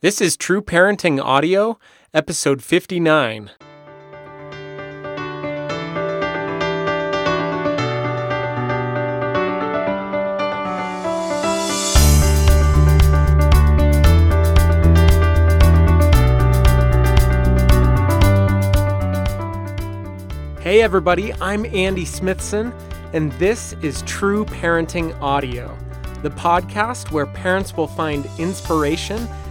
This is True Parenting Audio, episode 59. Hey, everybody, I'm Andy Smithson, and this is True Parenting Audio, the podcast where parents will find inspiration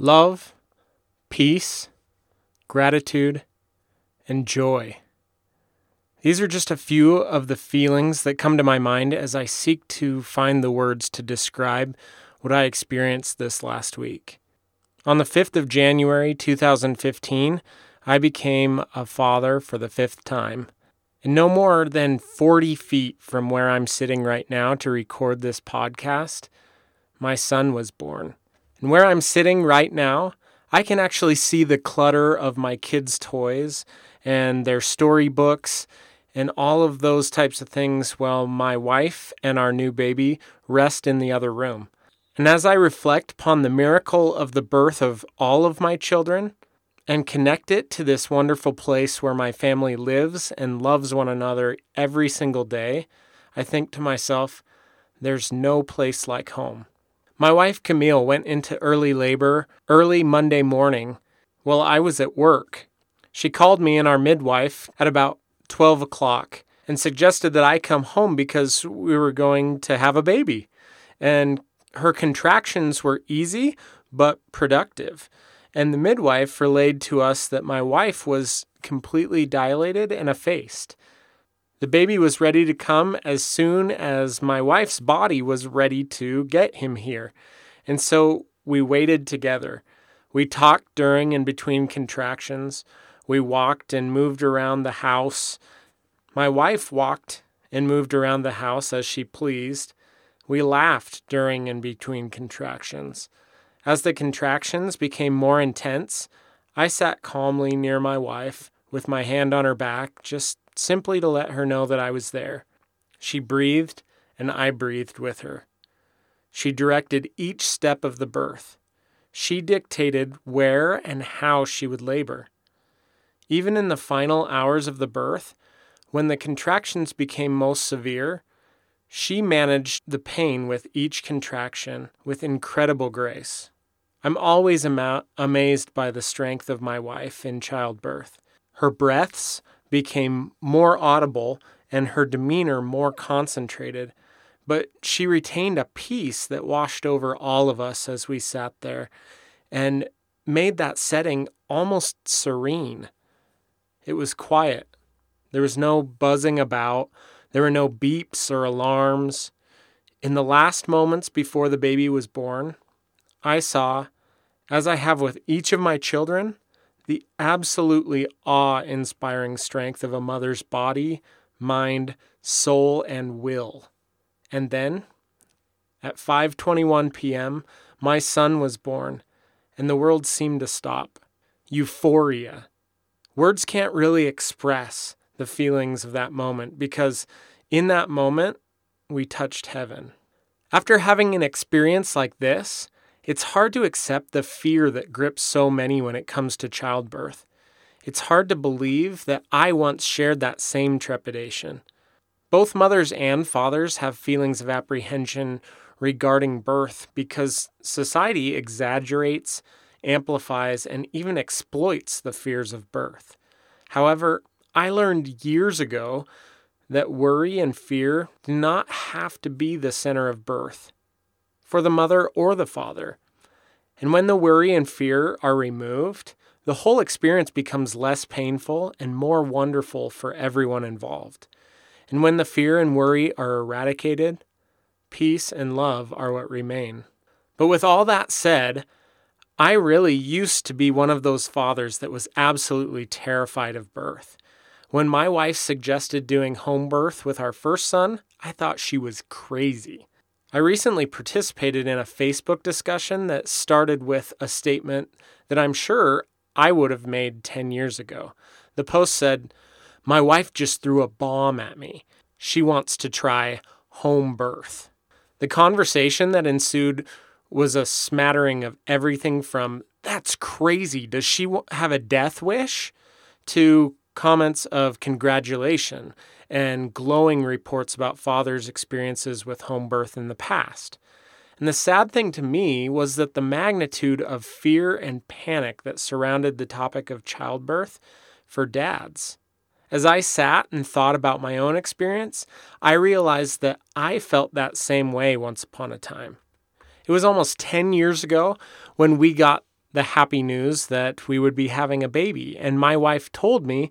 Love, peace, gratitude, and joy. These are just a few of the feelings that come to my mind as I seek to find the words to describe what I experienced this last week. On the 5th of January 2015, I became a father for the fifth time. And no more than 40 feet from where I'm sitting right now to record this podcast, my son was born. And where I'm sitting right now, I can actually see the clutter of my kids' toys and their storybooks and all of those types of things while my wife and our new baby rest in the other room. And as I reflect upon the miracle of the birth of all of my children and connect it to this wonderful place where my family lives and loves one another every single day, I think to myself, there's no place like home. My wife Camille went into early labor early Monday morning while I was at work. She called me and our midwife at about 12 o'clock and suggested that I come home because we were going to have a baby. And her contractions were easy but productive. And the midwife relayed to us that my wife was completely dilated and effaced. The baby was ready to come as soon as my wife's body was ready to get him here. And so we waited together. We talked during and between contractions. We walked and moved around the house. My wife walked and moved around the house as she pleased. We laughed during and between contractions. As the contractions became more intense, I sat calmly near my wife with my hand on her back, just simply to let her know that I was there. She breathed, and I breathed with her. She directed each step of the birth. She dictated where and how she would labor. Even in the final hours of the birth, when the contractions became most severe, she managed the pain with each contraction with incredible grace. I'm always ama- amazed by the strength of my wife in childbirth. Her breaths became more audible and her demeanor more concentrated, but she retained a peace that washed over all of us as we sat there and made that setting almost serene. It was quiet. There was no buzzing about, there were no beeps or alarms. In the last moments before the baby was born, I saw, as I have with each of my children, the absolutely awe inspiring strength of a mother's body, mind, soul, and will. And then, at 5:21 p.m., my son was born, and the world seemed to stop. Euphoria. Words can't really express the feelings of that moment because in that moment we touched heaven. After having an experience like this, it's hard to accept the fear that grips so many when it comes to childbirth. It's hard to believe that I once shared that same trepidation. Both mothers and fathers have feelings of apprehension regarding birth because society exaggerates, amplifies, and even exploits the fears of birth. However, I learned years ago that worry and fear do not have to be the center of birth for the mother or the father. And when the worry and fear are removed, the whole experience becomes less painful and more wonderful for everyone involved. And when the fear and worry are eradicated, peace and love are what remain. But with all that said, I really used to be one of those fathers that was absolutely terrified of birth. When my wife suggested doing home birth with our first son, I thought she was crazy. I recently participated in a Facebook discussion that started with a statement that I'm sure I would have made 10 years ago. The post said, My wife just threw a bomb at me. She wants to try home birth. The conversation that ensued was a smattering of everything from, That's crazy. Does she have a death wish? to comments of congratulation and glowing reports about fathers' experiences with home birth in the past. And the sad thing to me was that the magnitude of fear and panic that surrounded the topic of childbirth for dads. As I sat and thought about my own experience, I realized that I felt that same way once upon a time. It was almost 10 years ago when we got the happy news that we would be having a baby, and my wife told me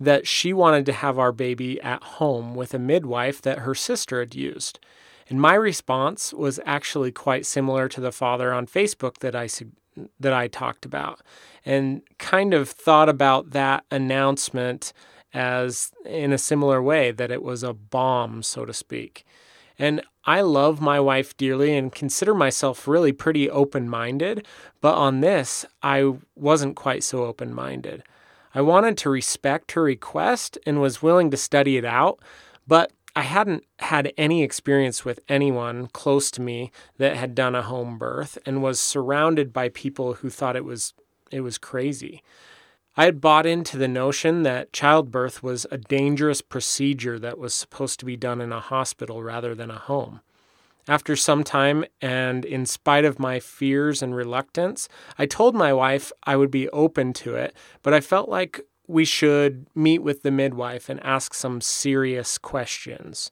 that she wanted to have our baby at home with a midwife that her sister had used. And my response was actually quite similar to the father on Facebook that I that I talked about and kind of thought about that announcement as in a similar way that it was a bomb so to speak. And I love my wife dearly and consider myself really pretty open-minded, but on this I wasn't quite so open-minded. I wanted to respect her request and was willing to study it out, but I hadn't had any experience with anyone close to me that had done a home birth and was surrounded by people who thought it was it was crazy. I had bought into the notion that childbirth was a dangerous procedure that was supposed to be done in a hospital rather than a home. After some time, and in spite of my fears and reluctance, I told my wife I would be open to it, but I felt like we should meet with the midwife and ask some serious questions.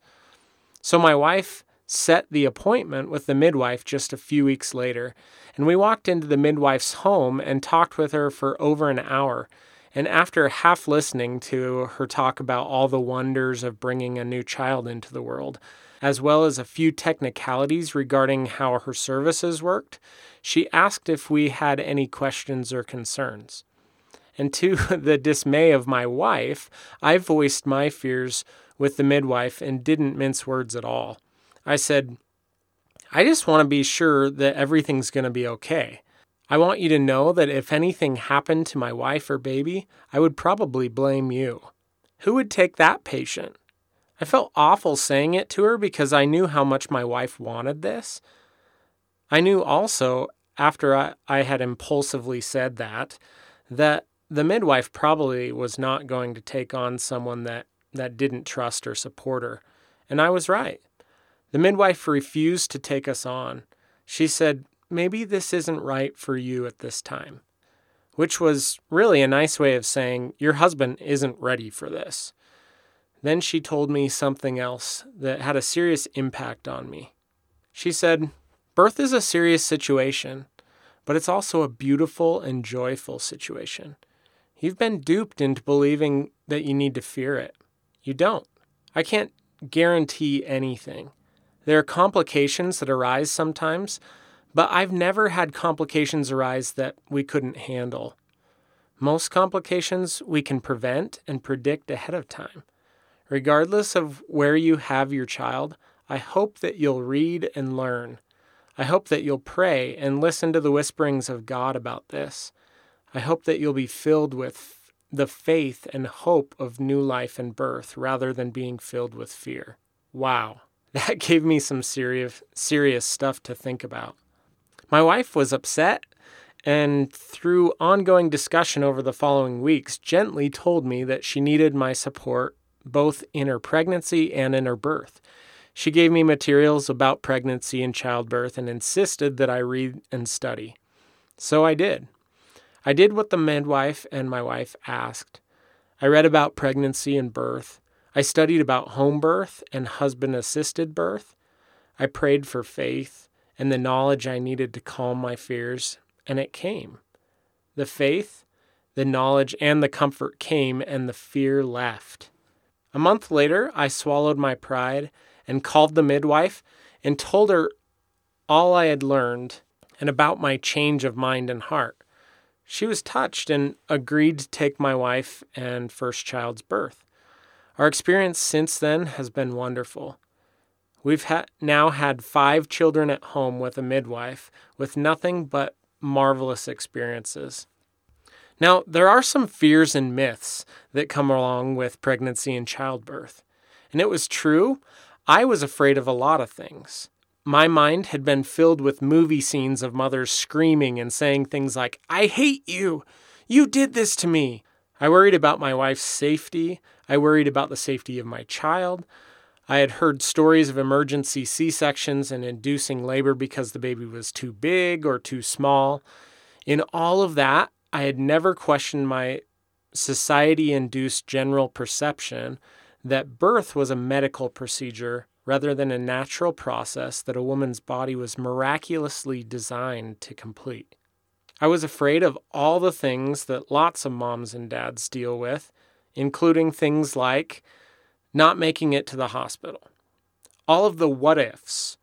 So my wife set the appointment with the midwife just a few weeks later, and we walked into the midwife's home and talked with her for over an hour. And after half listening to her talk about all the wonders of bringing a new child into the world, as well as a few technicalities regarding how her services worked, she asked if we had any questions or concerns. And to the dismay of my wife, I voiced my fears with the midwife and didn't mince words at all. I said, I just want to be sure that everything's going to be okay. I want you to know that if anything happened to my wife or baby, I would probably blame you. Who would take that patient? I felt awful saying it to her because I knew how much my wife wanted this. I knew also, after I, I had impulsively said that, that the midwife probably was not going to take on someone that, that didn't trust or support her. And I was right. The midwife refused to take us on. She said, Maybe this isn't right for you at this time, which was really a nice way of saying, Your husband isn't ready for this. Then she told me something else that had a serious impact on me. She said, Birth is a serious situation, but it's also a beautiful and joyful situation. You've been duped into believing that you need to fear it. You don't. I can't guarantee anything. There are complications that arise sometimes, but I've never had complications arise that we couldn't handle. Most complications we can prevent and predict ahead of time. Regardless of where you have your child, I hope that you'll read and learn. I hope that you'll pray and listen to the whisperings of God about this. I hope that you'll be filled with the faith and hope of new life and birth rather than being filled with fear. Wow, that gave me some serious, serious stuff to think about. My wife was upset and through ongoing discussion over the following weeks, gently told me that she needed my support both in her pregnancy and in her birth. She gave me materials about pregnancy and childbirth and insisted that I read and study. So I did. I did what the midwife and my wife asked. I read about pregnancy and birth. I studied about home birth and husband assisted birth. I prayed for faith and the knowledge I needed to calm my fears, and it came. The faith, the knowledge, and the comfort came, and the fear left. A month later, I swallowed my pride and called the midwife and told her all I had learned and about my change of mind and heart. She was touched and agreed to take my wife and first child's birth. Our experience since then has been wonderful. We've ha- now had five children at home with a midwife with nothing but marvelous experiences. Now, there are some fears and myths that come along with pregnancy and childbirth. And it was true, I was afraid of a lot of things. My mind had been filled with movie scenes of mothers screaming and saying things like, I hate you! You did this to me! I worried about my wife's safety. I worried about the safety of my child. I had heard stories of emergency C sections and inducing labor because the baby was too big or too small. In all of that, I had never questioned my society induced general perception that birth was a medical procedure rather than a natural process that a woman's body was miraculously designed to complete. I was afraid of all the things that lots of moms and dads deal with, including things like not making it to the hospital. All of the what ifs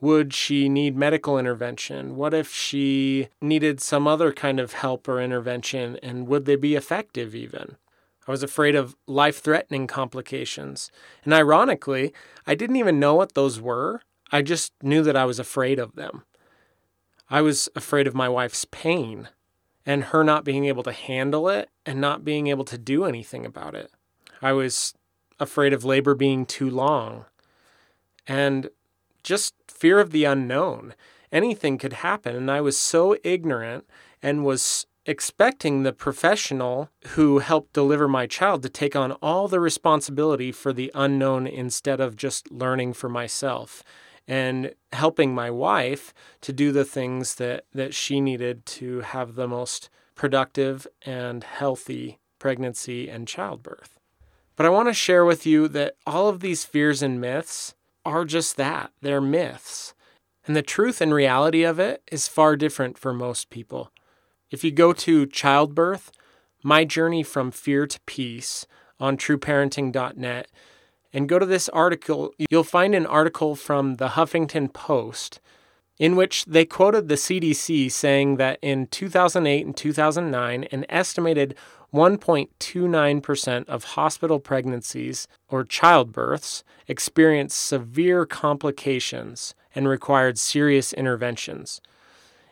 would she need medical intervention? What if she needed some other kind of help or intervention? And would they be effective even? I was afraid of life threatening complications. And ironically, I didn't even know what those were. I just knew that I was afraid of them. I was afraid of my wife's pain and her not being able to handle it and not being able to do anything about it. I was afraid of labor being too long and just fear of the unknown. Anything could happen. And I was so ignorant and was expecting the professional who helped deliver my child to take on all the responsibility for the unknown instead of just learning for myself and helping my wife to do the things that, that she needed to have the most productive and healthy pregnancy and childbirth. But I want to share with you that all of these fears and myths are just that they're myths. And the truth and reality of it is far different for most people. If you go to childbirth, my journey from fear to peace on trueparenting.net, and go to this article, you'll find an article from the Huffington Post in which they quoted the CDC saying that in 2008 and 2009, an estimated 1.29% of hospital pregnancies or childbirths experienced severe complications and required serious interventions.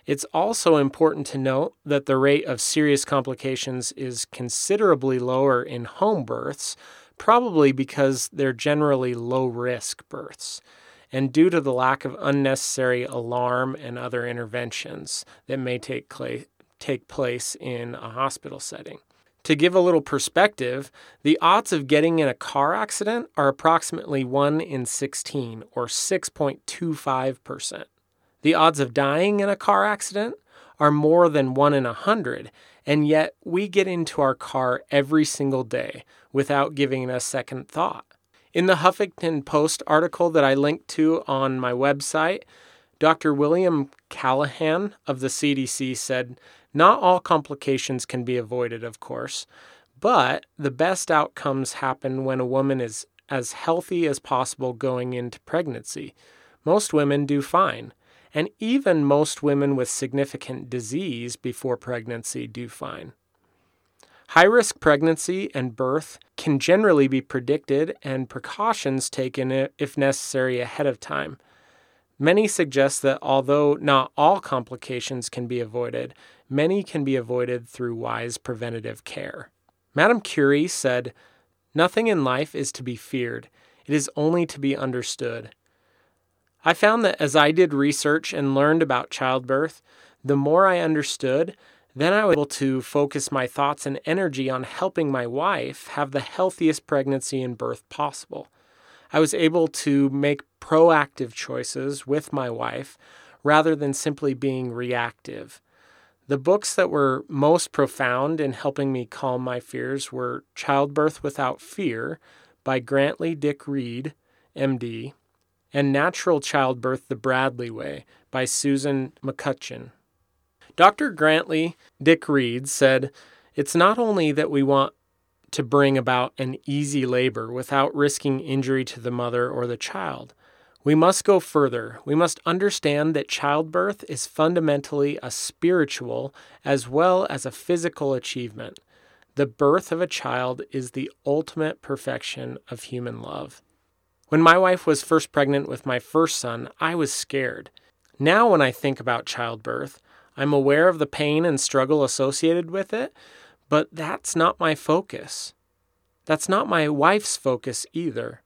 It's also important to note that the rate of serious complications is considerably lower in home births, probably because they're generally low risk births, and due to the lack of unnecessary alarm and other interventions that may take, cla- take place in a hospital setting. To give a little perspective, the odds of getting in a car accident are approximately 1 in 16, or 6.25%. The odds of dying in a car accident are more than 1 in 100, and yet we get into our car every single day without giving it a second thought. In the Huffington Post article that I linked to on my website, Dr. William Callaghan of the CDC said not all complications can be avoided, of course, but the best outcomes happen when a woman is as healthy as possible going into pregnancy. Most women do fine, and even most women with significant disease before pregnancy do fine. High risk pregnancy and birth can generally be predicted and precautions taken if necessary ahead of time. Many suggest that although not all complications can be avoided, many can be avoided through wise preventative care. Madame Curie said, Nothing in life is to be feared, it is only to be understood. I found that as I did research and learned about childbirth, the more I understood, then I was able to focus my thoughts and energy on helping my wife have the healthiest pregnancy and birth possible. I was able to make proactive choices with my wife rather than simply being reactive. The books that were most profound in helping me calm my fears were Childbirth Without Fear by Grantly Dick Read, MD, and Natural Childbirth the Bradley Way by Susan McCutcheon. Dr. Grantly Dick Read said, It's not only that we want to bring about an easy labor without risking injury to the mother or the child. We must go further. We must understand that childbirth is fundamentally a spiritual as well as a physical achievement. The birth of a child is the ultimate perfection of human love. When my wife was first pregnant with my first son, I was scared. Now, when I think about childbirth, I'm aware of the pain and struggle associated with it, but that's not my focus. That's not my wife's focus either.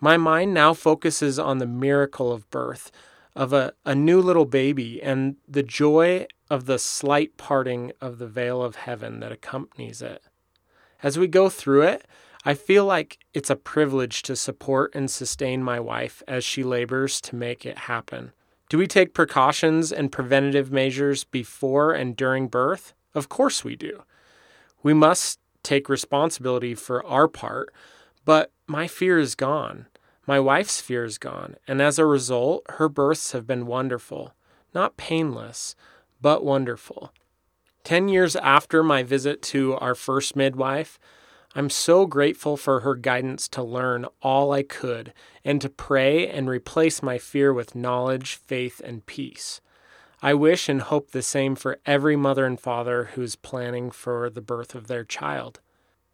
My mind now focuses on the miracle of birth, of a, a new little baby, and the joy of the slight parting of the veil of heaven that accompanies it. As we go through it, I feel like it's a privilege to support and sustain my wife as she labors to make it happen. Do we take precautions and preventative measures before and during birth? Of course we do. We must take responsibility for our part, but my fear is gone. My wife's fear is gone, and as a result, her births have been wonderful. Not painless, but wonderful. Ten years after my visit to our first midwife, I'm so grateful for her guidance to learn all I could and to pray and replace my fear with knowledge, faith, and peace. I wish and hope the same for every mother and father who's planning for the birth of their child.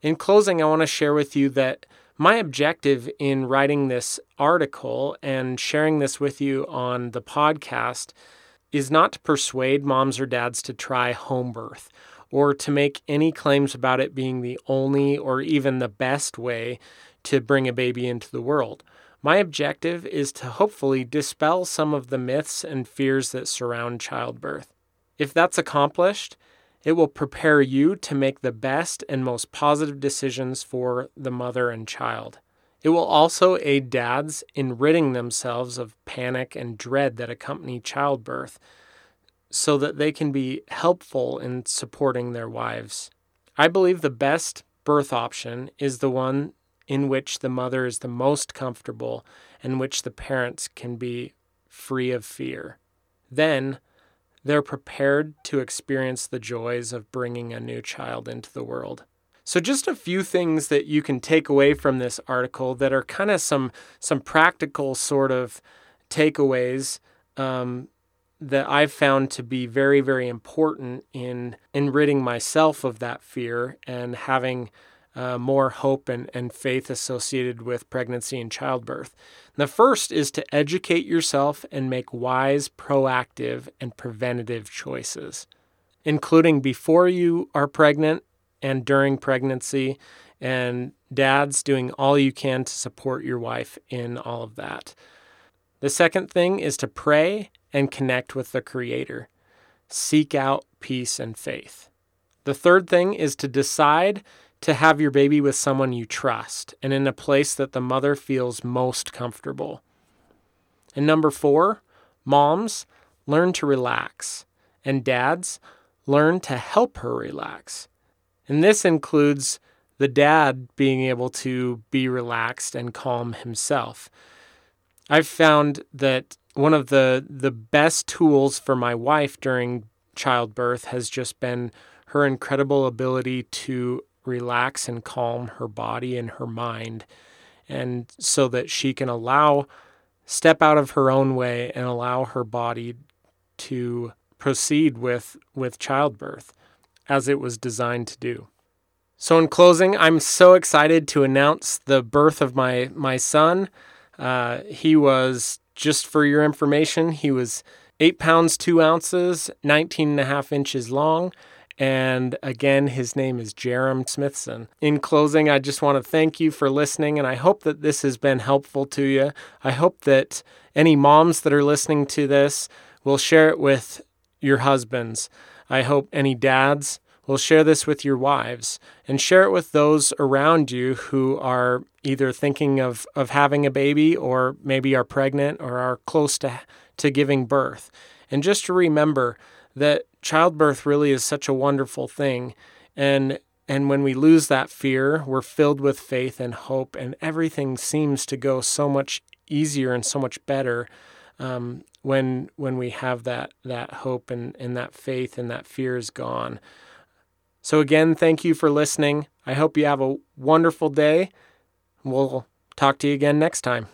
In closing, I want to share with you that my objective in writing this article and sharing this with you on the podcast is not to persuade moms or dads to try home birth or to make any claims about it being the only or even the best way to bring a baby into the world. My objective is to hopefully dispel some of the myths and fears that surround childbirth. If that's accomplished, it will prepare you to make the best and most positive decisions for the mother and child. It will also aid dads in ridding themselves of panic and dread that accompany childbirth so that they can be helpful in supporting their wives. I believe the best birth option is the one in which the mother is the most comfortable and which the parents can be free of fear. Then they're prepared to experience the joys of bringing a new child into the world. So just a few things that you can take away from this article that are kind of some some practical sort of takeaways um, that I've found to be very very important in in ridding myself of that fear and having uh, more hope and, and faith associated with pregnancy and childbirth. The first is to educate yourself and make wise, proactive, and preventative choices, including before you are pregnant and during pregnancy, and dads doing all you can to support your wife in all of that. The second thing is to pray and connect with the Creator. Seek out peace and faith. The third thing is to decide to have your baby with someone you trust and in a place that the mother feels most comfortable. And number four, moms, learn to relax. And dads, learn to help her relax. And this includes the dad being able to be relaxed and calm himself. I've found that one of the, the best tools for my wife during childbirth has just been her incredible ability to relax and calm her body and her mind and so that she can allow step out of her own way and allow her body to proceed with with childbirth as it was designed to do. So in closing, I'm so excited to announce the birth of my my son. Uh, he was just for your information, he was eight pounds two ounces, 19 and a half inches long, and again, his name is Jerem Smithson. In closing, I just want to thank you for listening, and I hope that this has been helpful to you. I hope that any moms that are listening to this will share it with your husbands. I hope any dads will share this with your wives and share it with those around you who are either thinking of, of having a baby or maybe are pregnant or are close to, to giving birth. And just to remember that childbirth really is such a wonderful thing. And and when we lose that fear, we're filled with faith and hope, and everything seems to go so much easier and so much better um, when when we have that that hope and, and that faith and that fear is gone. So again, thank you for listening. I hope you have a wonderful day. We'll talk to you again next time.